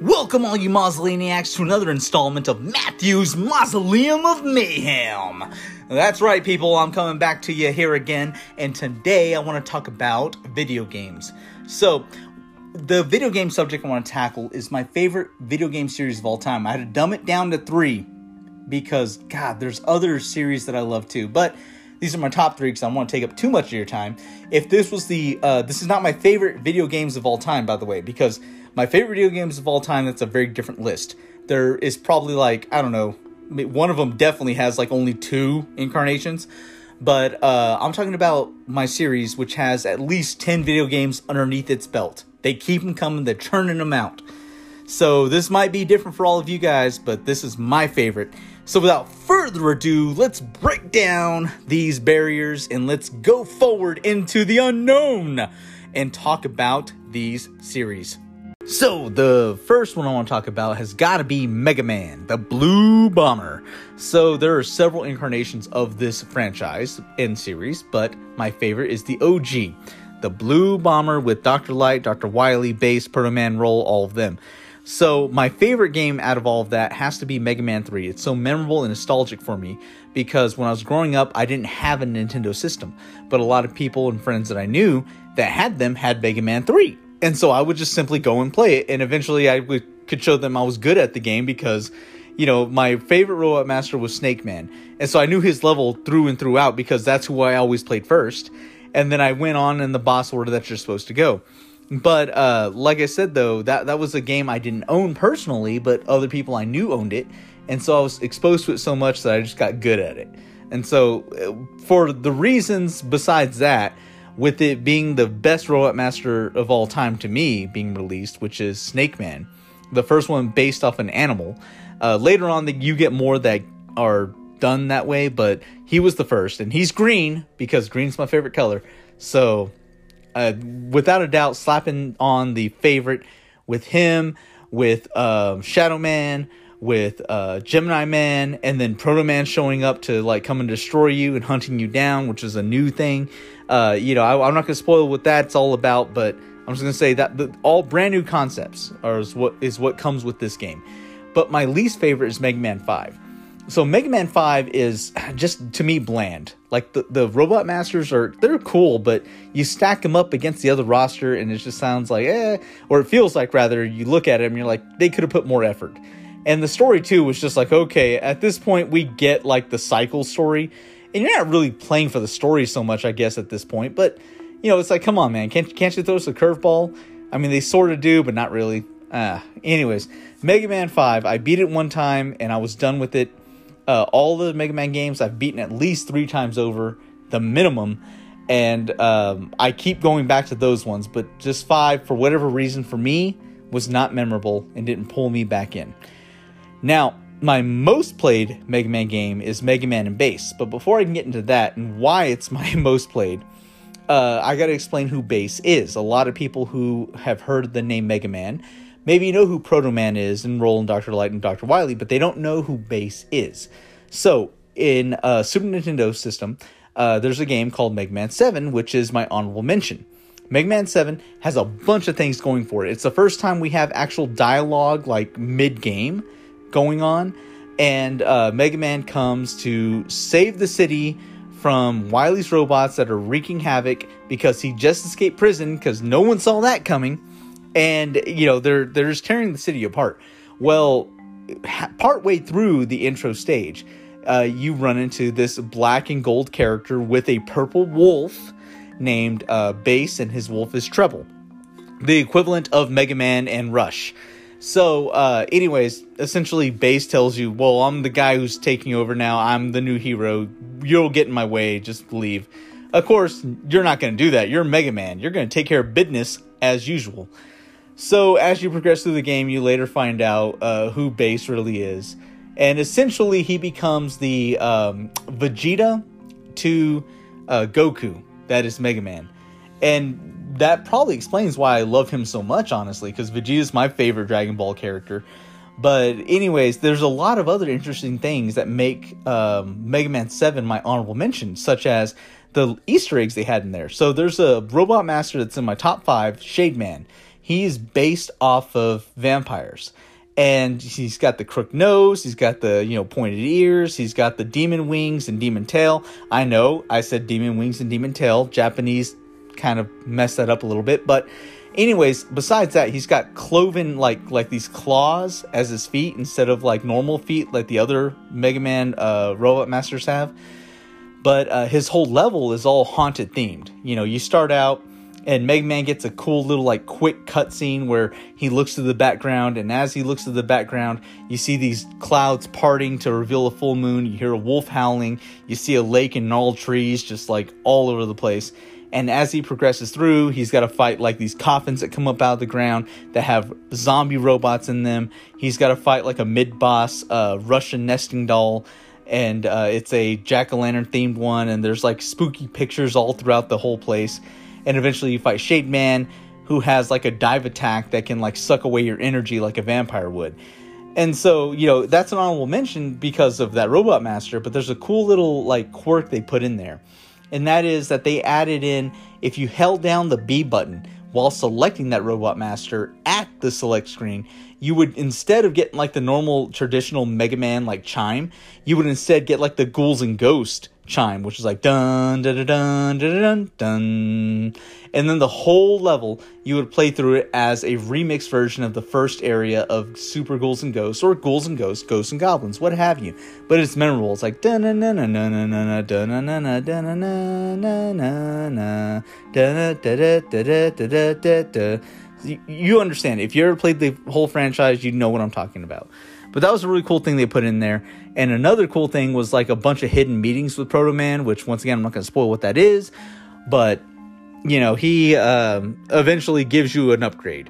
Welcome, all you Mausoleaniacs, to another installment of Matthew's Mausoleum of Mayhem. That's right, people, I'm coming back to you here again, and today I want to talk about video games. So, the video game subject I want to tackle is my favorite video game series of all time. I had to dumb it down to three because, God, there's other series that I love too, but these are my top three because I don't want to take up too much of your time. If this was the, uh, this is not my favorite video games of all time, by the way, because my favorite video games of all time, that's a very different list. There is probably like, I don't know, one of them definitely has like only two incarnations. But uh, I'm talking about my series, which has at least 10 video games underneath its belt. They keep them coming, they're churning them out. So this might be different for all of you guys, but this is my favorite. So without further ado, let's break down these barriers and let's go forward into the unknown and talk about these series. So, the first one I want to talk about has got to be Mega Man, the Blue Bomber. So, there are several incarnations of this franchise and series, but my favorite is the OG, the Blue Bomber with Dr. Light, Dr. Wily, Bass, Proto Man, Roll, all of them. So, my favorite game out of all of that has to be Mega Man 3. It's so memorable and nostalgic for me because when I was growing up, I didn't have a Nintendo system, but a lot of people and friends that I knew that had them had Mega Man 3 and so I would just simply go and play it. And eventually I would, could show them I was good at the game because, you know, my favorite robot master was Snake Man. And so I knew his level through and throughout because that's who I always played first. And then I went on in the boss order that you're supposed to go. But uh, like I said, though, that, that was a game I didn't own personally, but other people I knew owned it. And so I was exposed to it so much that I just got good at it. And so, uh, for the reasons besides that, with it being the best Robot Master of all time to me being released, which is Snake Man, the first one based off an animal. Uh, later on, you get more that are done that way, but he was the first, and he's green because green's my favorite color. So, uh, without a doubt, slapping on the favorite with him, with um, Shadow Man, with uh, Gemini Man, and then Proto Man showing up to like come and destroy you and hunting you down, which is a new thing. Uh, you know, I, am not to spoil what that's all about, but I'm just to say that the, all brand new concepts are is what is what comes with this game. But my least favorite is Mega Man 5. So Mega Man 5 is just to me bland. Like the, the robot masters are they're cool, but you stack them up against the other roster and it just sounds like eh or it feels like rather you look at it and you're like they could have put more effort. And the story too was just like okay, at this point we get like the cycle story and you're not really playing for the story so much, I guess, at this point. But you know, it's like, come on, man, can't can't you throw us a curveball? I mean, they sort of do, but not really. Ah, anyways, Mega Man Five, I beat it one time and I was done with it. Uh, all the Mega Man games I've beaten at least three times over, the minimum, and um, I keep going back to those ones. But just five, for whatever reason, for me, was not memorable and didn't pull me back in. Now, my most played Mega Man game is Mega Man and Bass. But before I can get into that and why it's my most played, uh, I got to explain who Bass is. A lot of people who have heard the name Mega Man maybe you know who Proto Man is and Roll and Dr. Light and Dr. Wily, but they don't know who Bass is. So, in a Super Nintendo system, uh, there's a game called Mega Man 7, which is my honorable mention. Mega Man 7 has a bunch of things going for it. It's the first time we have actual dialogue, like mid game going on, and uh, Mega Man comes to save the city from Wily's robots that are wreaking havoc because he just escaped prison because no one saw that coming, and you know they're they're just tearing the city apart. Well, partway through the intro stage, uh, you run into this black and gold character with a purple wolf named uh, and his wolf is Treble, the equivalent of Mega Man and Rush. So, uh, anyways, essentially, Bass tells you, "Well, I'm the guy who's taking over now. I'm the new hero. You'll get in my way. Just leave." Of course, you're not going to do that. You're Mega Man. You're going to take care of business as usual. So, as you progress through the game, you later find out uh, who Bass really is, and essentially, he becomes the um, Vegeta to uh, Goku. That is Mega Man, and that probably explains why I love him so much, honestly, because Vegeta's my favorite Dragon Ball character. But anyways, there's a lot of other interesting things that make um, Mega Man 7 my honorable mention, such as the Easter eggs they had in there. So there's a robot master that's in my top five, Shade Man. he's based off of vampires. And he's got the crook nose, he's got the, you know, pointed ears, he's got the demon wings and demon tail. I know I said demon wings and demon tail. Japanese kind of messed that up a little bit, but anyways, besides that, he's got cloven like like these claws as his feet instead of like normal feet like the other Mega Man uh, robot masters have. But uh, his whole level is all haunted themed. You know, you start out and Mega Man gets a cool little like quick cutscene where he looks to the background, and as he looks to the background, you see these clouds parting to reveal a full moon. You hear a wolf howling. You see a lake and gnarled trees just like all over the place. And as he progresses through, he's got to fight like these coffins that come up out of the ground that have zombie robots in them. He's got to fight like a mid boss uh, Russian nesting doll and uh, it's a jack o' lantern themed one, and there's like spooky pictures all throughout the whole place and eventually you fight Shade Man, who has like a dive attack that can like suck away your energy like a vampire would. And so, you know, that's an honorable mention because of that Robot Master, but there's a cool little like quirk they put in there. And that is that they added in if you held down the B button while selecting that Robot Master at the select screen, you would instead of getting like the normal traditional Mega Man like chime, you would instead get like the Ghouls and Ghost chime, which is like dun dun dun dun dun dun dun, and then the whole level you would play through it as a remixed version of the first area of Super Ghouls and Ghosts or Ghouls and Ghosts, Ghosts and Goblins, what have you. But it's memorable. It's like dun dun dun dun dun dun dun dun dun dun dun dun dun dun dun dun dun dun you understand. If you ever played the whole franchise, you know what I'm talking about. But that was a really cool thing they put in there. And another cool thing was like a bunch of hidden meetings with Proto Man, which once again I'm not going to spoil what that is, but you know he um, eventually gives you an upgrade.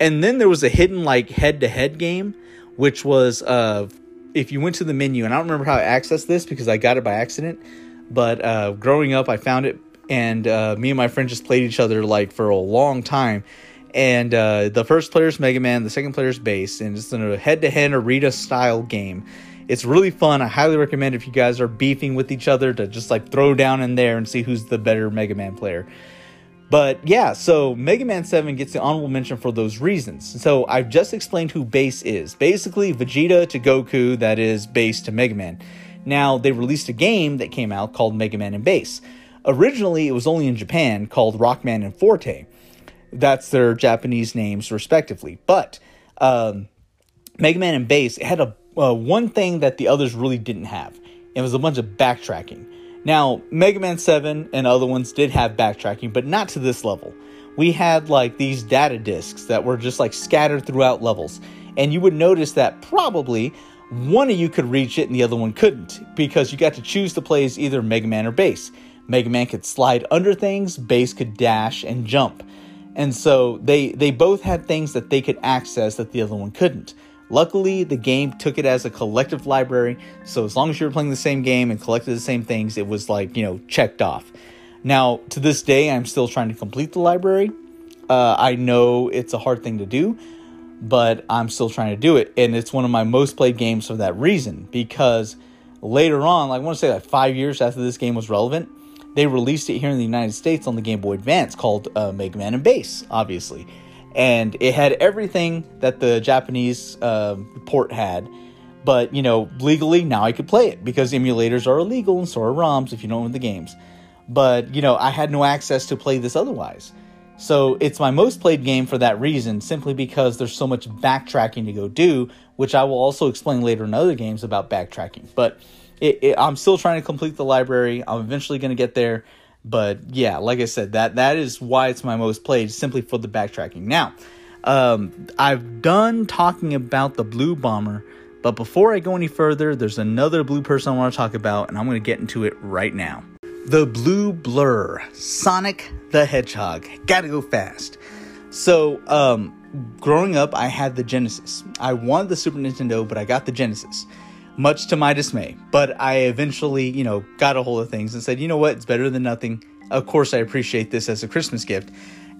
And then there was a hidden like head-to-head game, which was uh, if you went to the menu, and I don't remember how I accessed this because I got it by accident. But uh, growing up, I found it, and uh, me and my friend just played each other like for a long time and uh, the first player is Mega Man, the second player is Bass, and it's a head-to-head arena style game. It's really fun. I highly recommend if you guys are beefing with each other to just like throw down in there and see who's the better Mega Man player. But yeah, so Mega Man 7 gets the honorable mention for those reasons. So I've just explained who Bass is. Basically, Vegeta to Goku, that is Bass to Mega Man. Now, they released a game that came out called Mega Man and Bass. Originally, it was only in Japan called Rockman and Forte. That's their Japanese names, respectively. But um, Mega Man and Bass had a uh, one thing that the others really didn't have. It was a bunch of backtracking. Now, Mega Man 7 and other ones did have backtracking, but not to this level. We had like these data disks that were just like scattered throughout levels. And you would notice that probably one of you could reach it and the other one couldn't because you got to choose to play as either Mega Man or Bass. Mega Man could slide under things, Bass could dash and jump. And so they they both had things that they could access that the other one couldn't. Luckily, the game took it as a collective library, so as long as you were playing the same game and collected the same things, it was like, you know, checked off. Now, to this day, I'm still trying to complete the library. Uh, I know it's a hard thing to do, but I'm still trying to do it. And it's one of my most played games for that reason, because later on, like I want to say like five years after this game was relevant, they released it here in the United States on the Game Boy Advance called uh, Mega Man and Bass, obviously. And it had everything that the Japanese uh, port had. But, you know, legally, now I could play it because emulators are illegal and so are ROMs if you don't own the games. But, you know, I had no access to play this otherwise. So it's my most played game for that reason, simply because there's so much backtracking to go do, which I will also explain later in other games about backtracking. But it, it, I'm still trying to complete the library. I'm eventually going to get there. But yeah, like I said, that that is why it's my most played, simply for the backtracking. Now, um, I've done talking about the Blue Bomber, but before I go any further, there's another blue person I want to talk about, and I'm going to get into it right now. The Blue Blur, Sonic the Hedgehog. Gotta go fast. So, um, growing up, I had the Genesis. I wanted the Super Nintendo, but I got the Genesis much to my dismay. But I eventually, you know, got a hold of things and said, you know what, it's better than nothing. Of course, I appreciate this as a Christmas gift.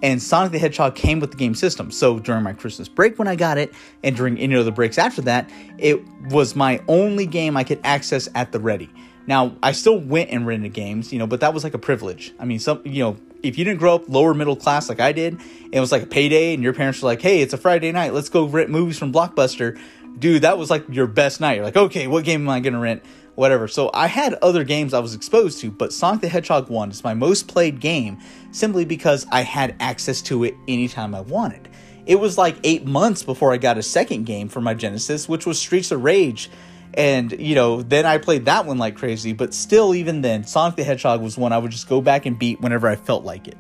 And Sonic the Hedgehog came with the game system. So during my Christmas break when I got it, and during any other breaks after that, it was my only game I could access at the ready. Now, I still went and rented games, you know, but that was like a privilege. I mean, some, you know, if you didn't grow up lower middle class like I did, it was like a payday, and your parents were like, "Hey, it's a Friday night, let's go rent movies from Blockbuster." Dude, that was like your best night. You're like, okay, what game am I gonna rent? Whatever. So I had other games I was exposed to, but Sonic the Hedgehog 1 is my most played game simply because I had access to it anytime I wanted. It was like eight months before I got a second game for my Genesis, which was Streets of Rage and, you know, then I played that one like crazy, but still, even then, Sonic the Hedgehog was one I would just go back and beat whenever I felt like it.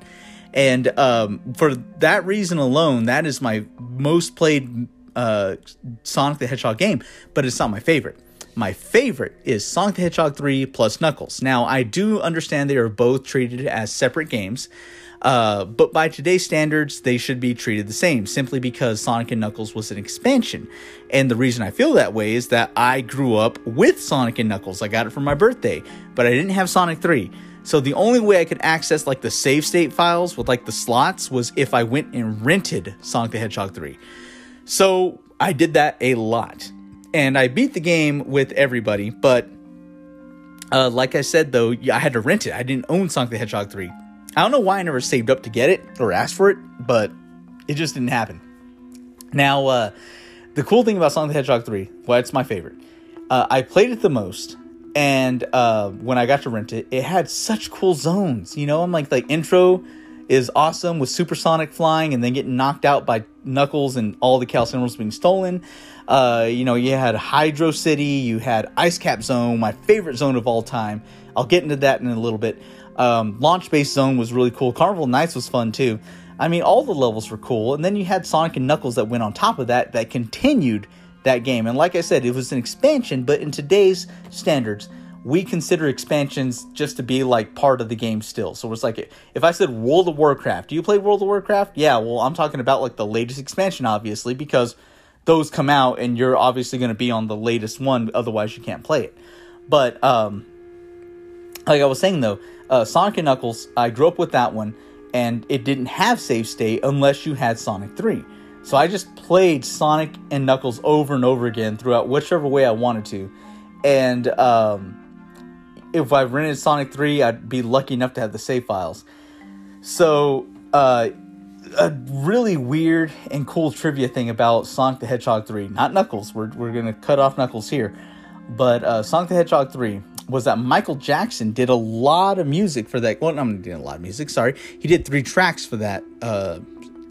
And um, for that reason alone, that is my most played uh, Sonic the Hedgehog game, but it's not my favorite. My favorite is Sonic the Hedgehog 3 plus Knuckles. Now, I do understand they are both treated as separate games, uh, but by today's standards, they should be treated the same simply because Sonic and Knuckles was an expansion. And the reason I feel that way is that I grew up with Sonic and Knuckles. I got it for my birthday, but I didn't have Sonic 3. So the only way I could access like the save state files with like the slots was if I went and rented Sonic the Hedgehog 3. So I did that a lot. And I beat the game with everybody, but uh, like I said though, I had to rent it. I didn't own Sonic the Hedgehog 3. I don't know why I never saved up to get it or asked for it, but it just didn't happen. Now, uh, the cool thing about Sonic the Hedgehog 3, well, it's my favorite. Uh, I played it the most, and uh, when I got to rent it, it had such cool zones. You know, I'm like, like intro is awesome with supersonic flying and then getting knocked out by Knuckles and all the Emeralds being stolen. Uh, you know, you had Hydro City, you had Ice Cap Zone, my favorite zone of all time. I'll get into that in a little bit. Um, Launch Base Zone was really cool. Carnival Nights was fun too. I mean, all the levels were cool. And then you had Sonic and Knuckles that went on top of that that continued that game. And like I said, it was an expansion, but in today's standards, we consider expansions just to be like part of the game still. So it's like if I said World of Warcraft, do you play World of Warcraft? Yeah, well, I'm talking about like the latest expansion, obviously, because those come out and you're obviously going to be on the latest one, otherwise, you can't play it. But, um, like I was saying though, uh, Sonic and Knuckles, I grew up with that one, and it didn't have save state unless you had Sonic 3. So I just played Sonic and Knuckles over and over again throughout whichever way I wanted to. And um, if I rented Sonic 3, I'd be lucky enough to have the save files. So, uh, a really weird and cool trivia thing about Sonic the Hedgehog 3, not Knuckles, we're, we're going to cut off Knuckles here, but uh, Sonic the Hedgehog 3 was that Michael Jackson did a lot of music for that. Well, I'm doing a lot of music. Sorry, he did three tracks for that uh,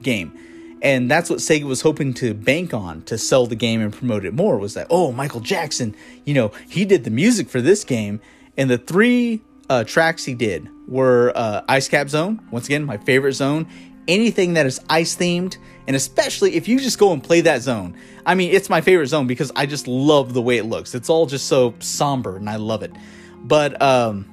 game, and that's what Sega was hoping to bank on to sell the game and promote it more. Was that oh Michael Jackson? You know, he did the music for this game, and the three uh, tracks he did were uh, Ice Cap Zone. Once again, my favorite zone. Anything that is ice themed, and especially if you just go and play that zone. I mean, it's my favorite zone because I just love the way it looks. It's all just so somber, and I love it. But um,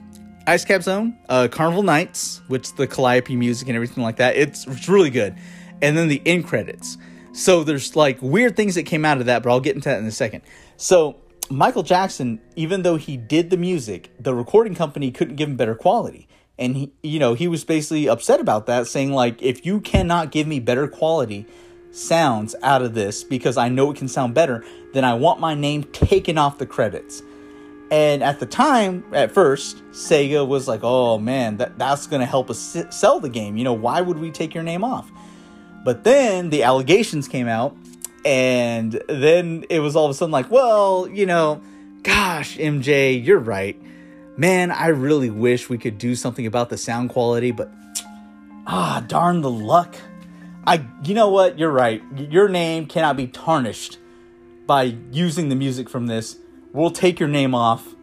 Ice Cap Zone, uh, Carnival Nights, which the Calliope music and everything like that, it's, it's really good. And then the end credits. So there's like weird things that came out of that, but I'll get into that in a second. So Michael Jackson, even though he did the music, the recording company couldn't give him better quality. And he, you know, he was basically upset about that, saying like, if you cannot give me better quality sounds out of this because I know it can sound better, then I want my name taken off the credits. And at the time, at first, Sega was like, "Oh man, that that's going to help us sell the game. You know, why would we take your name off?" But then the allegations came out, and then it was all of a sudden like, "Well, you know, gosh, MJ, you're right. Man, I really wish we could do something about the sound quality, but ah, darn the luck. I you know what? You're right. Your name cannot be tarnished by using the music from this. We'll take your name off.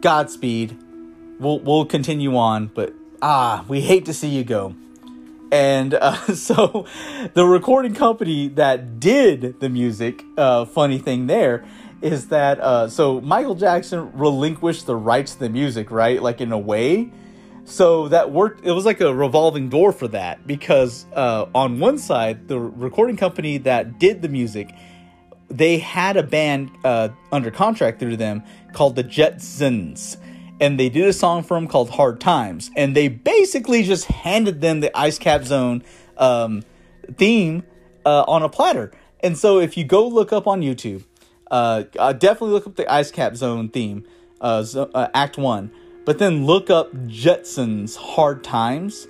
Godspeed. We'll we'll continue on, but ah, we hate to see you go. And uh, so, the recording company that did the music, uh, funny thing there is that uh, so Michael Jackson relinquished the rights to the music, right? Like in a way. So that worked. It was like a revolving door for that because uh, on one side, the recording company that did the music, they had a band uh, under contract through them called the Jetzons, and they did a song for them called "Hard Times," and they basically just handed them the Ice Cap Zone um, theme uh, on a platter. And so, if you go look up on YouTube, uh, definitely look up the Ice Cap Zone theme, uh, uh, Act One but then look up Jetzons Hard Times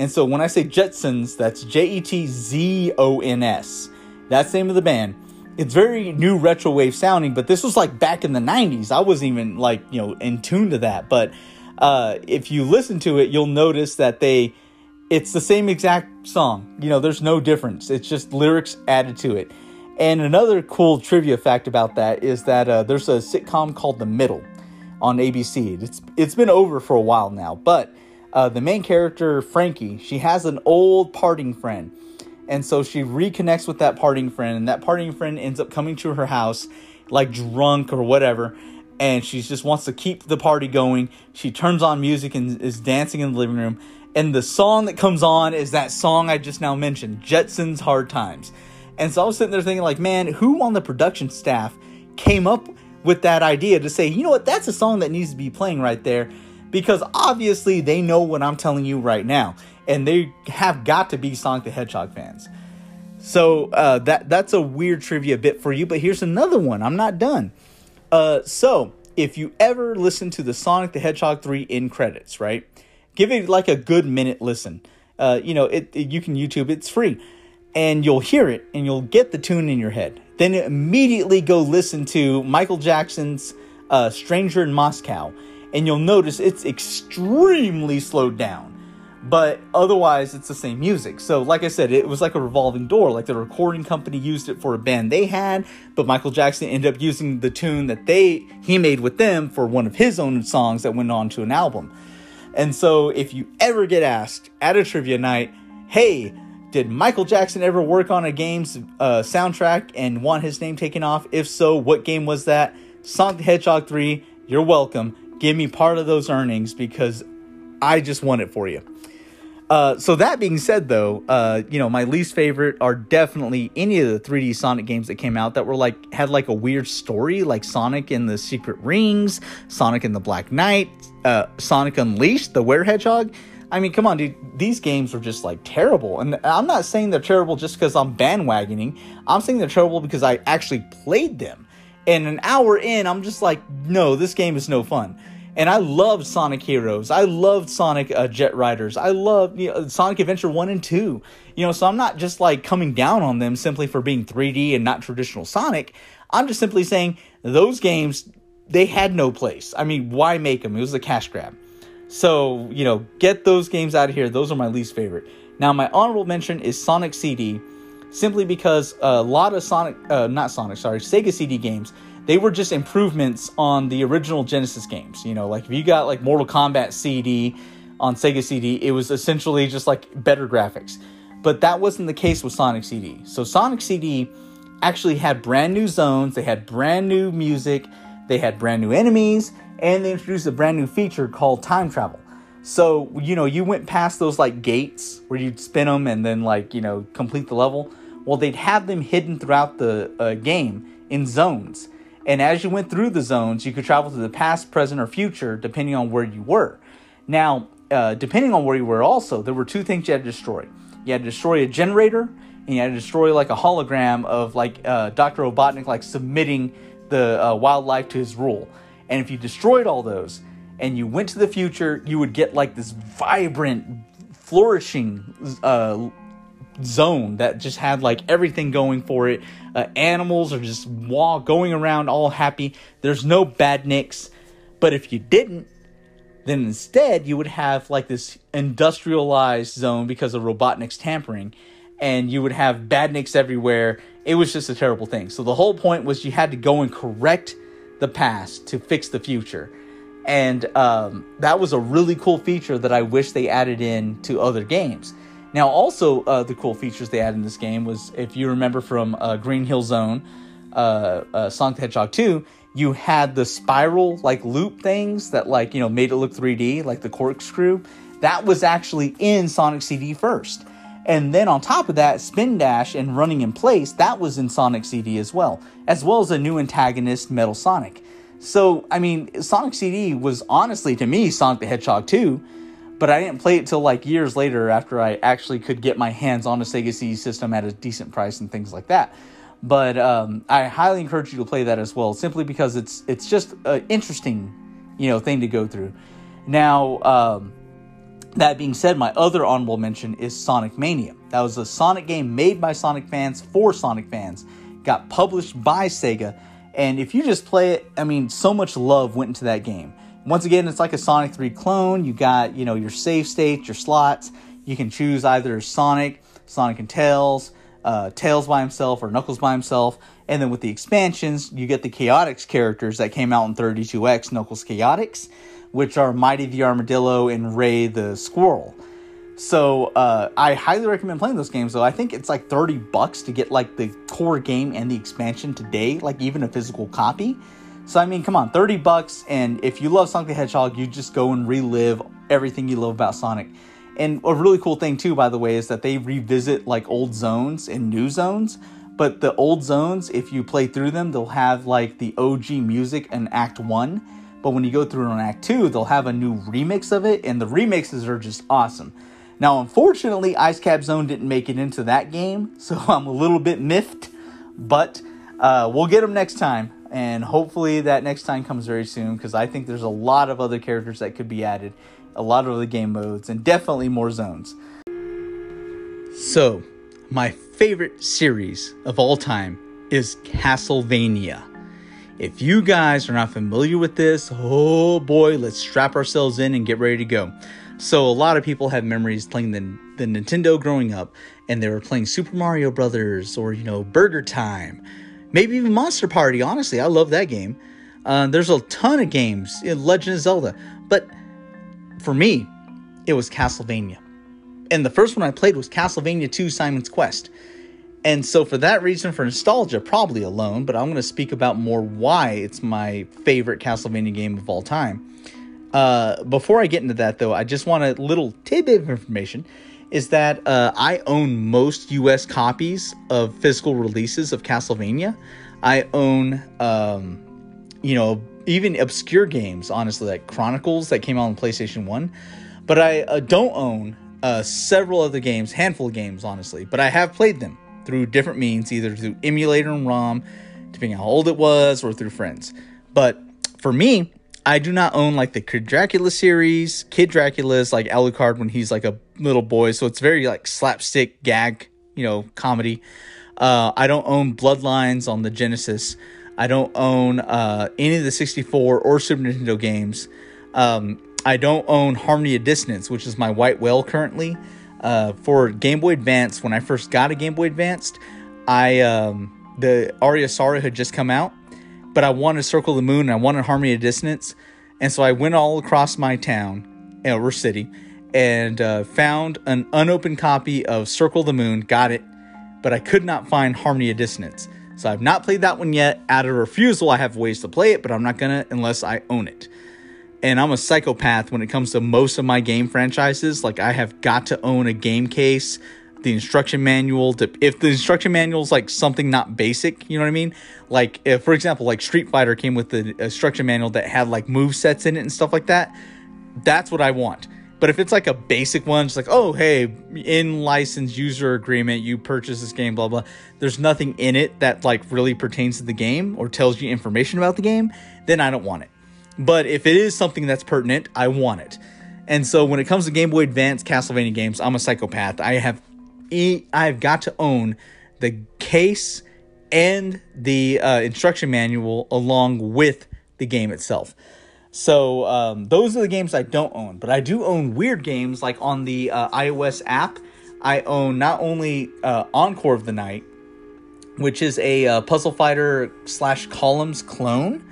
And so when I say Jetzons, that's J E T Z O N S. That's the name of the band. It's very new retro wave sounding, but this was like back in the 90s. I wasn't even like, you know, in tune to that. But uh, if you listen to it, you'll notice that they, it's the same exact song. You know, there's no difference. It's just lyrics added to it. And another cool trivia fact about that is that uh, there's a sitcom called The Middle on ABC. It's it's been over for a while now, but uh, the main character Frankie, she has an old parting friend, and so she reconnects with that parting friend, and that parting friend ends up coming to her house, like drunk or whatever, and she just wants to keep the party going. She turns on music and is dancing in the living room, and the song that comes on is that song I just now mentioned, Jetzons Hard Times. And so I was sitting there thinking, like, man, who on the production staff came up with that idea to say, you know what, that's a song that needs to be playing right there? Because obviously they know what I'm telling you right now, and they have got to be Sonic the Hedgehog fans. So uh, that that's a weird trivia bit for you, but here's another one. I'm not done. Uh, so if you ever listen to the Sonic the Hedgehog 3 in credits, right? Give it like a good minute listen. Uh, you know, it, it you can YouTube. It's free and you'll hear it and you'll get the tune in your head. Then immediately go listen to Michael Jackson's uh, Stranger in Moscow, and you'll notice it's extremely slowed down. But otherwise, it's the same music. So, like I said, it was like a revolving door. Like the recording company used it for a band they had, but Michael Jackson ended up using the tune that they he made with them for one of his own songs that went on to an album. And so, if you ever get asked at a trivia night, "Hey, did Michael Jackson ever work on a game's uh, soundtrack and want his name taken off? If so, what game was that? Sonic the Hedgehog 3, you're welcome. Give me part of those earnings because I just want it for you. Uh, so that being said, though, uh, you know my least favorite are definitely any of the 3D Sonic games that came out that were like had like a weird story, like Sonic in the Secret Rings, Sonic in the Black Knight, uh, Sonic Unleashed, the Were Hedgehog. I mean, come on, dude. These games are just like terrible. And I'm not saying they're terrible just because I'm bandwagoning. I'm saying they're terrible because I actually played them. And an hour in, I'm just like, no, this game is no fun. And I loved Sonic Heroes. I loved Sonic uh, Jet Riders. I loved you know, Sonic Adventure 1 and 2. You know, so I'm not just like coming down on them simply for being 3D and not traditional Sonic. I'm just simply saying those games, they had no place. I mean, why make them? It was a cash grab. So, you know, get those games out of here. Those are my least favorite. Now, my honorable mention is Sonic CD, simply because a lot of Sonic, uh, not Sonic, sorry, Sega CD games, they were just improvements on the original Genesis games. You know, like if you got like Mortal Kombat CD on Sega CD, it was essentially just like better graphics. But that wasn't the case with Sonic CD. So, Sonic CD actually had brand new zones, they had brand new music, they had brand new enemies, and they introduced a brand new feature called time travel. So, you know, you went past those like gates where you'd spin them and then like, you know, complete the level. Well, they'd have them hidden throughout the uh, game in zones. And as you went through the zones, you could travel to the past, present, or future depending on where you were. Now, uh, depending on where you were, also, there were two things you had to destroy. You had to destroy a generator, and you had to destroy like a hologram of like uh, Dr. Robotnik like submitting the uh, wildlife to his rule. And if you destroyed all those and you went to the future, you would get like this vibrant, flourishing uh, zone that just had like everything going for it. Uh, animals are just walk, going around all happy. There's no badniks. But if you didn't, then instead you would have like this industrialized zone because of Robotnik's tampering, and you would have badniks everywhere. It was just a terrible thing. So the whole point was you had to go and correct the past to fix the future. And um, that was a really cool feature that I wish they added in to other games. Now, also, uh, the cool features they added in this game was if you remember from uh, Green Hill Zone, uh, uh, Sonic the Hedgehog 2, you had the spiral like loop things that like you know made it look 3D, like the corkscrew. That was actually in Sonic CD first. And then on top of that, Spin Dash and Running in Place, that was in Sonic CD as well, as well as a new antagonist, Metal Sonic. So, I mean, Sonic CD was honestly to me Sonic the Hedgehog 2, but I didn't play it till like years later after I actually could get my hands on a Sega CD system at a decent price and things like that. But um, I highly encourage you to play that as well, simply because it's it's just an interesting, you know, thing to go through. Now, um, That being said, my other honorable mention is Sonic Mania. That was a Sonic game made by Sonic fans for Sonic fans, got published by Sega, and if you just play it, I mean, so much love went into that game. Once again, it's like a Sonic 3 clone. You got, you know, your save states, your slots. You can choose either Sonic, Sonic and Tails, uh, Tails by himself, or Knuckles by himself. And then with the expansions, you get the Chaotix characters that came out in 32X, Knuckles Chaotix which are Mighty the Armadillo and Ray the Squirrel. So uh, I highly recommend playing those games. Though I think it's like thirty bucks to get like the core game and the expansion today, like even a physical copy. So I mean, come on, thirty bucks, and if you love Sonic the Hedgehog, you just go and relive everything you love about Sonic. And a really cool thing too, by the way, is that they revisit like old zones and new zones. But the old zones, if you play through them, they'll have like the OG music in Act One but when you go through it on Act 2, they'll have a new remix of it, and the remixes are just awesome. Now, unfortunately, Ice Cap Zone didn't make it into that game, so I'm a little bit miffed, but uh, we'll get them next time, and hopefully that next time comes very soon, because I think there's a lot of other characters that could be added, a lot of other game modes, and definitely more zones. So, my favorite series of all time is Castlevania. If you guys are not familiar with this, oh boy, let's strap ourselves in and get ready to go. So a lot of people have memories playing the, the Nintendo growing up, and they were playing Super Mario Brothers or you know Burger Time, maybe even Monster Party. Honestly, I love that game. Uh, there's a ton of games in Legend of Zelda, but for me, it was Castlevania, and the first one I played was Castlevania 2: Simon's Quest. And so, for that reason, for nostalgia, probably alone, but I'm going to speak about more why it's my favorite Castlevania game of all time. Uh, before I get into that, though, I just want a little tidbit of information is that uh, I own most US copies of physical releases of Castlevania. I own, um, you know, even obscure games, honestly, like Chronicles that came out on PlayStation 1. But I uh, don't own uh, several other games, handful of games, honestly, but I have played them through different means, either through emulator and ROM, depending on how old it was, or through friends. But for me, I do not own like the Kid Dracula series. Kid Dracula is like Alucard when he's like a little boy, so it's very like slapstick gag, you know, comedy. Uh, I don't own Bloodlines on the Genesis. I don't own uh, any of the 64 or Super Nintendo games. Um, I don't own Harmony of Dissonance, which is my white whale currently uh, for Game Boy Advance, when I first got a Game Boy Advanced, I um, the Aria of Sorrow had just come out, but I wanted Circle the Moon and I wanted Harmony of Dissonance, and so I went all across my town or city and uh, found an unopened copy of Circle the Moon, got it, but I could not find Harmony of Dissonance. So I've not played that one yet. Out of refusal, I have ways to play it, but I'm not gonna unless I own it and I'm a psychopath when it comes to most of my game franchises. Like I have got to own a game case, the instruction manual. To, if the instruction manual is like something not basic, you know what I mean? Like if, for example, like Street Fighter came with the instruction manual that had like move sets in it and stuff like that. That's what I want. But if it's like a basic one, just like, oh, hey, in license user agreement, you purchase this game, blah, blah. There's nothing in it that like really pertains to the game or tells you information about the game, then I don't want it. But if it is something that's pertinent, I want it. And so when it comes to Game Boy Advance Castlevania games, I'm a psychopath. I have I've got to own the case and the uh, instruction manual along with the game itself. So um, those are the games I don't own, but I do own weird games like on the uh, iOS app. I own not only uh, Encore of the Night, which is a uh, puzzle fighter slash columns clone,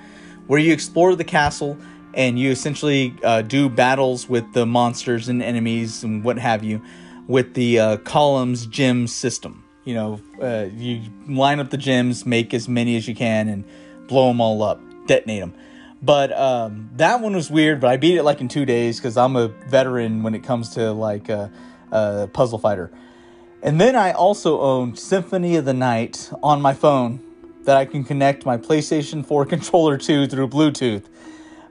where you explore the castle and you essentially uh, do battles with the monsters and enemies and what have you with the uh, columns gem system. You know, uh, you line up the gems, make as many as you can, and blow them all up, detonate them. But um, that one was weird, but I beat it like in two days because I'm a veteran when it comes to like a, a puzzle fighter. And then I also own Symphony of the Night on my phone that I can connect my PlayStation 4 controller to through Bluetooth.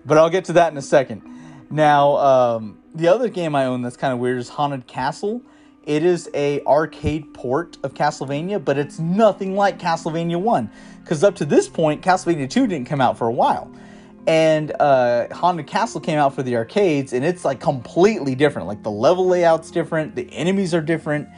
But I'll get to that in a second. Now, um, the other game I own that's kind of weird is Haunted Castle. It is a arcade port of Castlevania, but it's nothing like Castlevania 1. Because up to this point, Castlevania 2 didn't come out for a while. And uh, Haunted Castle came out for the arcades, and it's like completely different. Like the level layout's different, the enemies are different,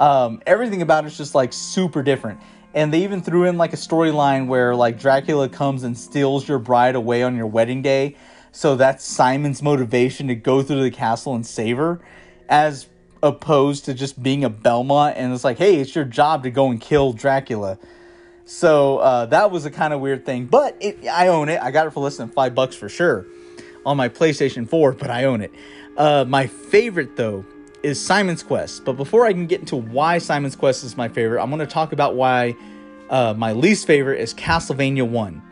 um, everything about it's just like super different. And they even threw in like a storyline where like Dracula comes and steals your bride away on your wedding day. So that's Simon's motivation to go through the castle and save her, as opposed to just being a Belmont and it's like, hey, it's your job to go and kill Dracula. So uh, that was a kind of weird thing, but it, I own it. I got it for less than five bucks for sure on my PlayStation 4, but I own it. Uh, my favorite though is Simon's Quest. But before I can get into why Simon's Quest is my favorite, I'm going to talk about why uh, my least favorite is Castlevania 1.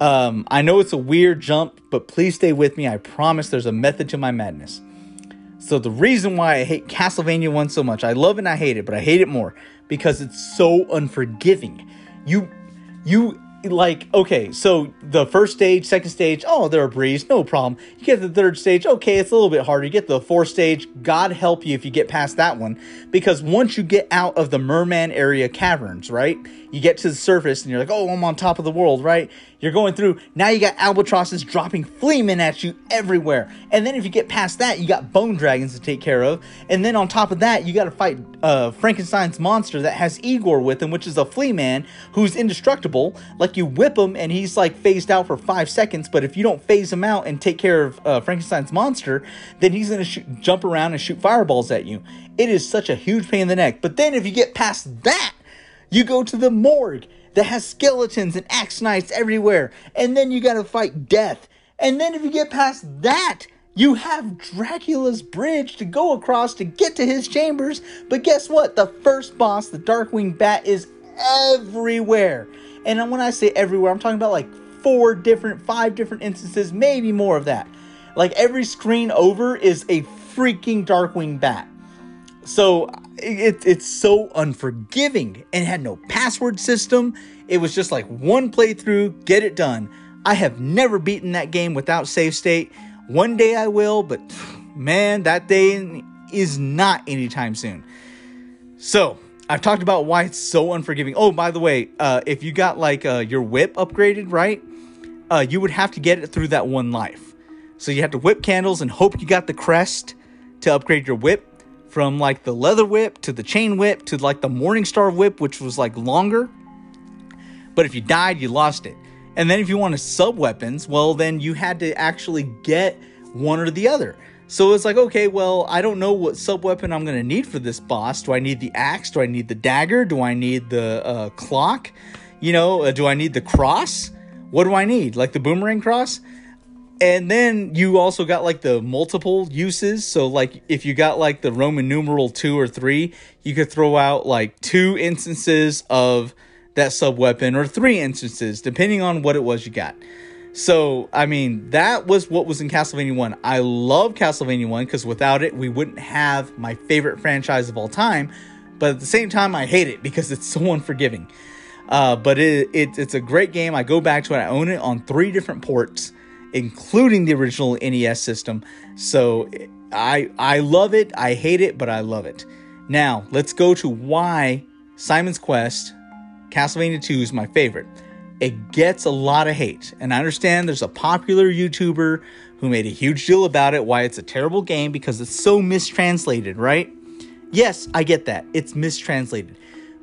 Um, I know it's a weird jump, but please stay with me. I promise there's a method to my madness. So the reason why I hate Castlevania 1 so much, I love and I hate it, but I hate it more because it's so unforgiving. You you like okay so the first stage second stage oh they're a breeze no problem you get the third stage okay it's a little bit harder you get the fourth stage god help you if you get past that one because once you get out of the merman area caverns right you get to the surface and you're like oh i'm on top of the world right? You're going through now you got albatrosses dropping fleamen at you everywhere. And then if you get past that you got bone dragons to take care of. And then on top of that you got to fight uh, frankenstein's monster that has igor with him which is a flea man who's indestructible. Like you whip him and he's like phased out for five seconds but if you don't phase him out and take care of uh, frankenstein's monster then he's gonna shoot, jump around and shoot fireballs at you. It is such a huge pain in the neck. But then if you get past that you go to the morgue that has skeletons and axe knights everywhere, and then you gotta fight death. And then if you get past that, you have Dracula's bridge to go across to get to his chambers. But guess what? The first boss, the Darkwing Bat, is everywhere. And when I say everywhere, I'm talking about like four different, five different instances, maybe more of that. Like every screen over is a freaking Darkwing Bat. So it, it's so unforgiving and had no password system. It was just like one playthrough, get it done. I have never beaten that game without save state. One day I will, but man, that day is not anytime soon. So, I've talked about why it's so unforgiving. Oh, by the way, uh, if you got like uh, your whip upgraded, right? Uh, you would have to get it through that one life. So you have to whip candles and hope you got the crest to upgrade your whip from like the leather whip to the chain whip to like the Morningstar whip, which was like longer. But if you died, you lost it. And then if you wanted sub weapons, well, then you had to actually get one or the other. So it's like, okay, well, I don't know what sub weapon I'm going to need for this boss. Do I need the axe? Do I need the dagger? Do I need the uh, clock? You know, uh, do I need the cross? What do I need? Like the boomerang cross? And then you also got like the multiple uses. So like if you got like the Roman numeral two or three, you could throw out like two instances of that sub weapon or three instances, depending on what it was you got. So I mean that was what was in Castlevania One. I love Castlevania One because without it, we wouldn't have my favorite franchise of all time. But at the same time, I hate it because it's so unforgiving. Uh, but it, it, it's a great game. I go back to it. I own it on three different ports including the original NES system. So I I love it. I hate it, but I love it. Now, let's go to why Simon's Quest Castlevania 2 is my favorite. It gets a lot of hate, and I understand there's a popular YouTuber who made a huge deal about it why it's a terrible game because it's so mistranslated, right? Yes, I get that. It's mistranslated.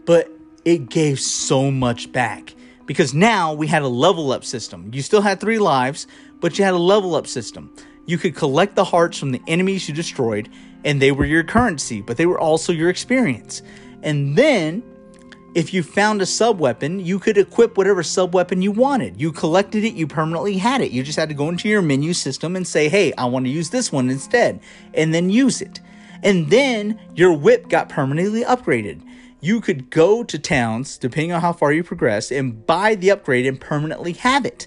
But it gave so much back because now we had a level up system. You still had three lives, but you had a level up system. You could collect the hearts from the enemies you destroyed, and they were your currency, but they were also your experience. And then, if you found a sub weapon, you could equip whatever sub weapon you wanted. You collected it, you permanently had it. You just had to go into your menu system and say, hey, I want to use this one instead, and then use it. And then your whip got permanently upgraded you could go to towns, depending on how far you progress, and buy the upgrade and permanently have it.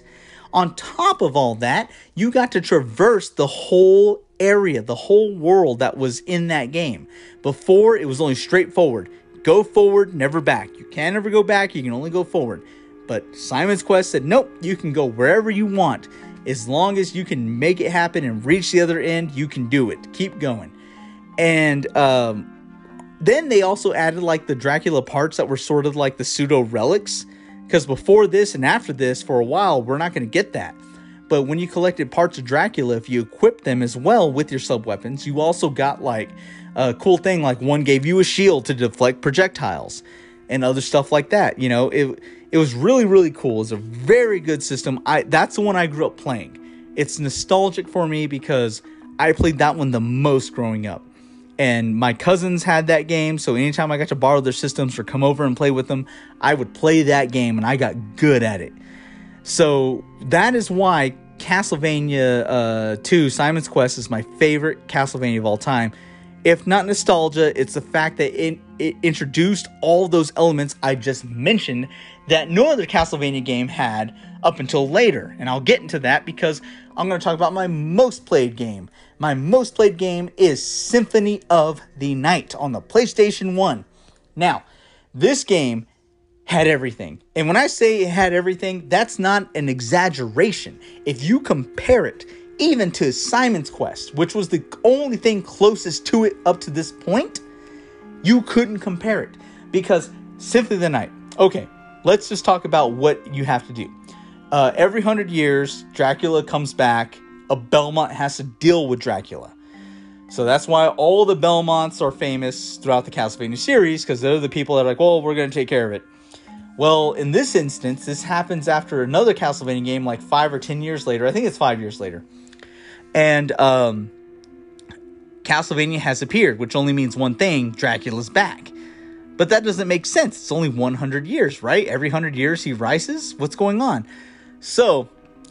On top of all that, you got to traverse the whole area, the whole world that was in that game. Before, it was only straightforward go forward, never back. You can never go back, you can only go forward. But Simon's Quest said, nope, you can go wherever you want. As long as you can make it happen and reach the other end, you can do it. Keep going. And um, then they also added like the Dracula parts that were sort of like the pseudo relics because before this and after this, for a while, we're not going to get that. But when you collected parts of Dracula, if you equipped them as well with your sub weapons, you also got like a cool thing like one gave you a shield to deflect projectiles and other stuff like that. You know, it it was really really cool. It's a very good system. I that's the one I grew up playing. It's nostalgic for me because I played that one the most growing up. And my cousins had that game, so anytime I got to borrow their systems or come over and play with them, I would play that game and I got good at it. So that is why Castlevania uh, 2 Simon's Quest is my favorite Castlevania of all time. If not nostalgia, it's the fact that it, it introduced all those elements I just mentioned that no other Castlevania game had up until later. And I'll get into that because I'm going to talk about my most played game. My most played game is Symphony of the Night on the PlayStation 1. Now, this game had everything. And when I say it had everything, that's not an exaggeration. If you compare it even to Simon's Quest, which was the only thing closest to it up to this point, you couldn't compare it because Symphony of the Night. Okay, let's just talk about what you have to do. Uh, every hundred years, Dracula comes back. A Belmont has to deal with Dracula. So that's why all the Belmonts are famous throughout the Castlevania series because they're the people that are like, well, we're going to take care of it. Well, in this instance, this happens after another Castlevania game, like five or ten years later. I think it's five years later. And um, Castlevania has appeared, which only means one thing Dracula's back. But that doesn't make sense. It's only 100 years, right? Every 100 years he rises? What's going on? So,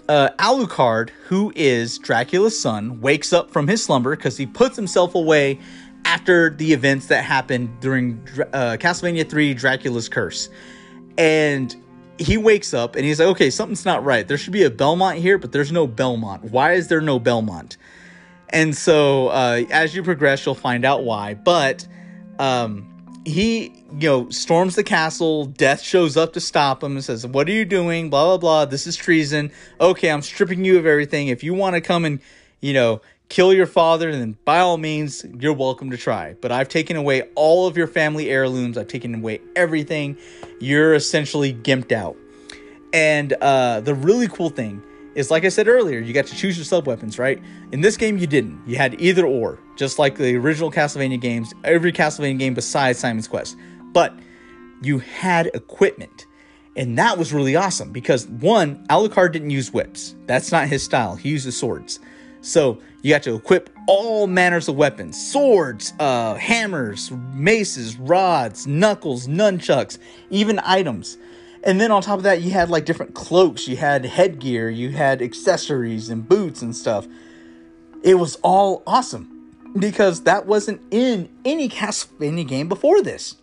uh, Alucard, who is Dracula's son, wakes up from his slumber because he puts himself away after the events that happened during uh, Castlevania 3 Dracula's Curse and he wakes up and he's like, okay, something's not right. There should be a Belmont here, but there's no Belmont. Why is there no Belmont? And so uh, as you progress, you'll find out why. But um, he, you know, storms the castle. Death shows up to stop him and says, "What are you doing? Blah blah blah. This is treason. Okay, I'm stripping you of everything. If you want to come and, you know, kill your father, then by all means, you're welcome to try. But I've taken away all of your family heirlooms. I've taken away everything. You're essentially gimped out. And uh, the really cool thing is, like I said earlier, you got to choose your sub weapons, right? In this game, you didn't. You had either or, just like the original Castlevania games, every Castlevania game besides Simon's Quest. But you had equipment. And that was really awesome because one, Alucard didn't use whips. That's not his style. He uses swords. So you got to equip all manners of weapons swords, uh, hammers, maces, rods, knuckles, nunchucks, even items. And then on top of that, you had like different cloaks, you had headgear, you had accessories and boots and stuff. It was all awesome because that wasn't in any Castlevania game before this.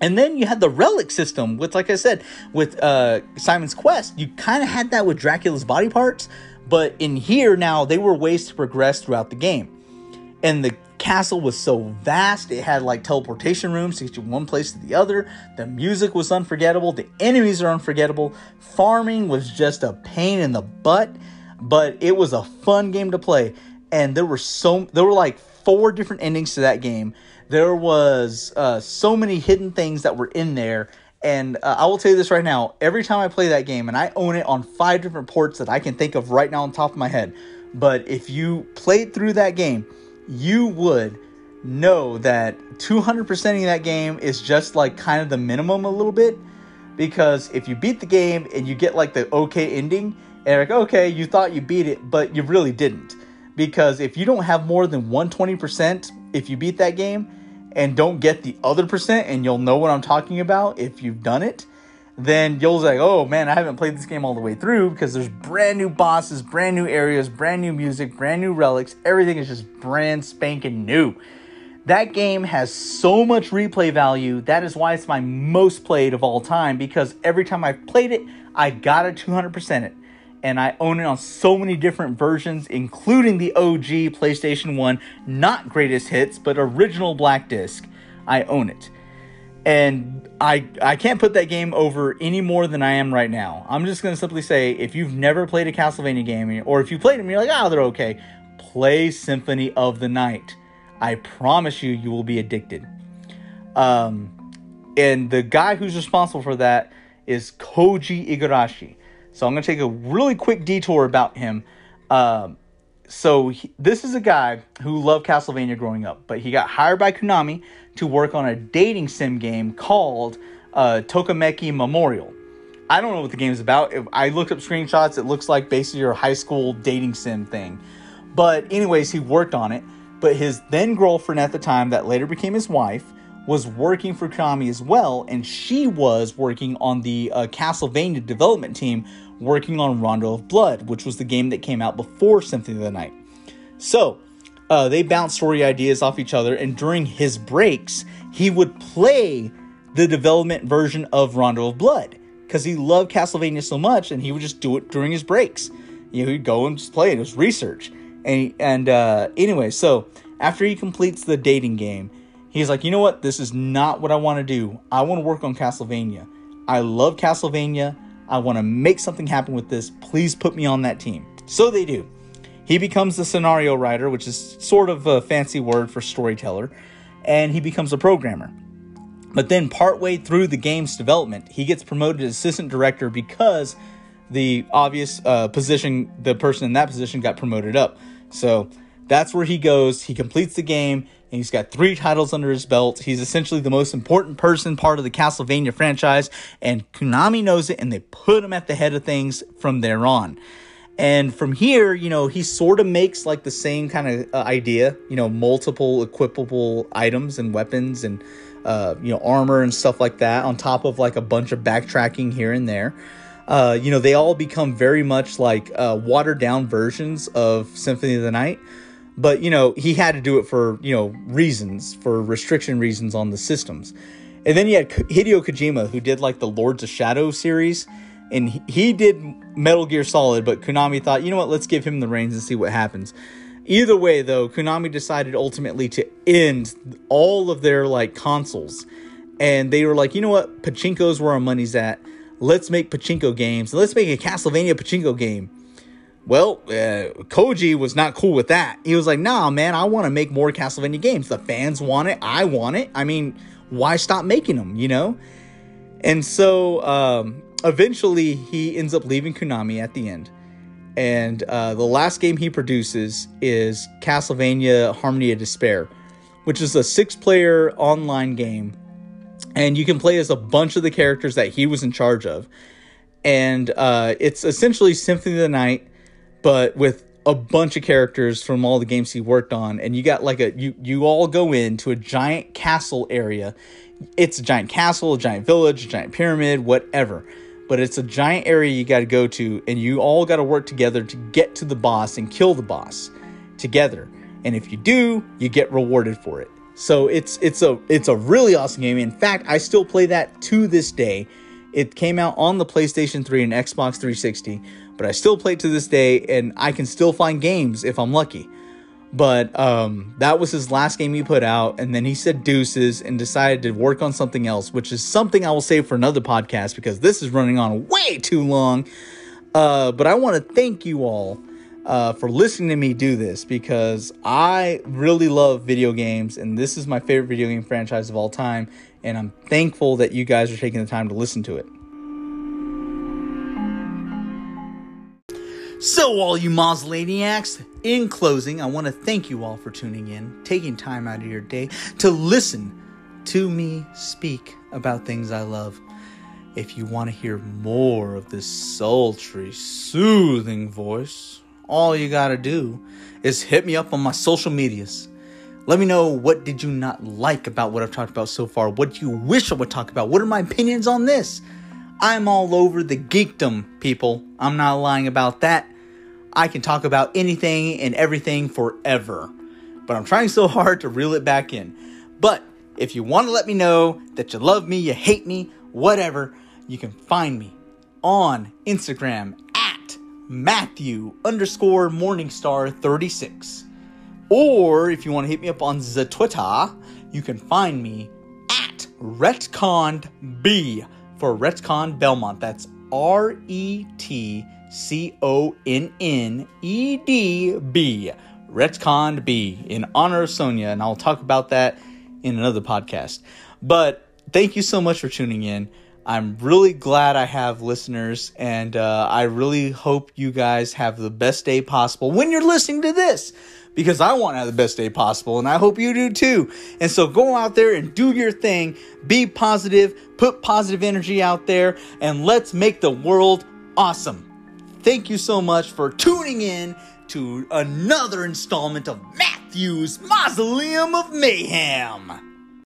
And then you had the relic system, with like I said, with uh, Simon's Quest, you kind of had that with Dracula's body parts, but in here now, they were ways to progress throughout the game. And the castle was so vast, it had like teleportation rooms to get you one place to the other. The music was unforgettable, the enemies are unforgettable. Farming was just a pain in the butt, but it was a fun game to play. And there were so there were like four different endings to that game. There was uh, so many hidden things that were in there and uh, I will tell you this right now every time I play that game, and I own it on five different ports that I can think of right now on top of my head. But if you played through that game, you would know that 200%ing that game is just like kind of the minimum a little bit. Because if you beat the game and you get like the okay ending, and like, okay, you thought you beat it, but you really didn't. Because if you don't have more than 120% if you beat that game, and don't get the other percent, and you'll know what I'm talking about if you've done it, then you'll say, oh man, I haven't played this game all the way through because there's brand new bosses, brand new areas, brand new music, brand new relics. Everything is just brand spanking new. That game has so much replay value. That is why it's my most played of all time because every time I played it, I got a 200% it and I own it on so many different versions, including the OG PlayStation 1, not greatest hits, but original black disc. I own it. And I I can't put that game over any more than I am right now. I'm just gonna simply say if you've never played a Castlevania game, or if you played them, you're like, oh, they're okay. Play Symphony of the Night. I promise you, you will be addicted. Um, and the guy who's responsible for that is Koji Igarashi. So I'm going to take a really quick detour about him. Um, so he, this is a guy who loved Castlevania growing up, but he got hired by Konami to work on a dating sim game called uh, Tokimeki Memorial. I don't know what the game is about. If I looked up screenshots, it looks like basically your high school dating sim thing. But anyways, he worked on it. But his then girlfriend at the time, that later became his wife, was working for Konami as well, and she was working on the uh, Castlevania development team, working on Rondo of Blood, which was the game that came out before Symphony of the Night. So uh, they bounced story ideas off each other, and during his breaks, he would play the development version of Rondo of Blood because he loved Castlevania so much, and he would just do it during his breaks. You know, he'd go and just play it. It was research. And and uh, anyway, so after he completes the dating game, he's like, you know what? This is not what I want to do. I want to work on Castlevania. I love Castlevania. I want to make something happen with this. Please put me on that team. So they do. He becomes the scenario writer, which is sort of a fancy word for storyteller, and he becomes a programmer. But then, partway through the game's development, he gets promoted to assistant director because the obvious uh, position, the person in that position got promoted up. So that's where he goes. He completes the game, and he's got three titles under his belt. He's essentially the most important person, part of the Castlevania franchise, and Konami knows it, and they put him at the head of things from there on. And from here, you know, he sort of makes like the same kind of uh, idea, you know, multiple equipable items and weapons and, uh, you know, armor and stuff like that, on top of like a bunch of backtracking here and there. Uh, you know, they all become very much like uh, watered down versions of Symphony of the Night. But, you know, he had to do it for, you know, reasons, for restriction reasons on the systems. And then you had Hideo Kojima, who did like the Lords of Shadow series. And he did Metal Gear Solid, but Konami thought, you know what, let's give him the reins and see what happens. Either way, though, Konami decided ultimately to end all of their like consoles. And they were like, you know what, Pachinko's where our money's at let's make pachinko games. Let's make a Castlevania pachinko game. Well, uh, Koji was not cool with that. He was like, nah, man, I want to make more Castlevania games. The fans want it. I want it. I mean, why stop making them, you know? And so um, eventually he ends up leaving Konami at the end. And uh, the last game he produces is Castlevania Harmony of Despair, which is a six player online game and you can play as a bunch of the characters that he was in charge of. And uh, it's essentially Symphony of the Night, but with a bunch of characters from all the games he worked on. And you got like a you you all go into a giant castle area. It's a giant castle, a giant village, a giant pyramid, whatever. But it's a giant area you got to go to, and you all got to work together to get to the boss and kill the boss together. And if you do, you get rewarded for it. So it's it's a it's a really awesome game. In fact, I still play that to this day. It came out on the PlayStation 3 and Xbox 360, but I still play to this day, and I can still find games if I'm lucky. But um, that was his last game he put out, and then he said deuces and decided to work on something else, which is something I will save for another podcast because this is running on way too long. Uh, but I want to thank you all uh, for listening to me do this because I really love video games and this is my favorite video game franchise of all time. And I'm thankful that you guys are taking the time to listen to it. So, all you Mausolaniacs, in closing, I want to thank you all for tuning in, taking time out of your day to listen to me speak about things I love. If you want to hear more of this sultry, soothing voice, all you gotta do is hit me up on my social medias. Let me know what did you not like about what I've talked about so far. What do you wish I would talk about? What are my opinions on this? I'm all over the geekdom, people. I'm not lying about that. I can talk about anything and everything forever. But I'm trying so hard to reel it back in. But if you want to let me know that you love me, you hate me, whatever, you can find me on Instagram at Matthew underscore Morningstar 36. Or if you want to hit me up on the Twitter, you can find me at retconned for Retcon Belmont. That's R E T C O N N E D B. Retconned B in honor of Sonia, and I'll talk about that in another podcast. But thank you so much for tuning in. I'm really glad I have listeners, and uh, I really hope you guys have the best day possible when you're listening to this because I want to have the best day possible, and I hope you do too. And so go out there and do your thing, be positive, put positive energy out there, and let's make the world awesome. Thank you so much for tuning in to another installment of Matthew's Mausoleum of Mayhem.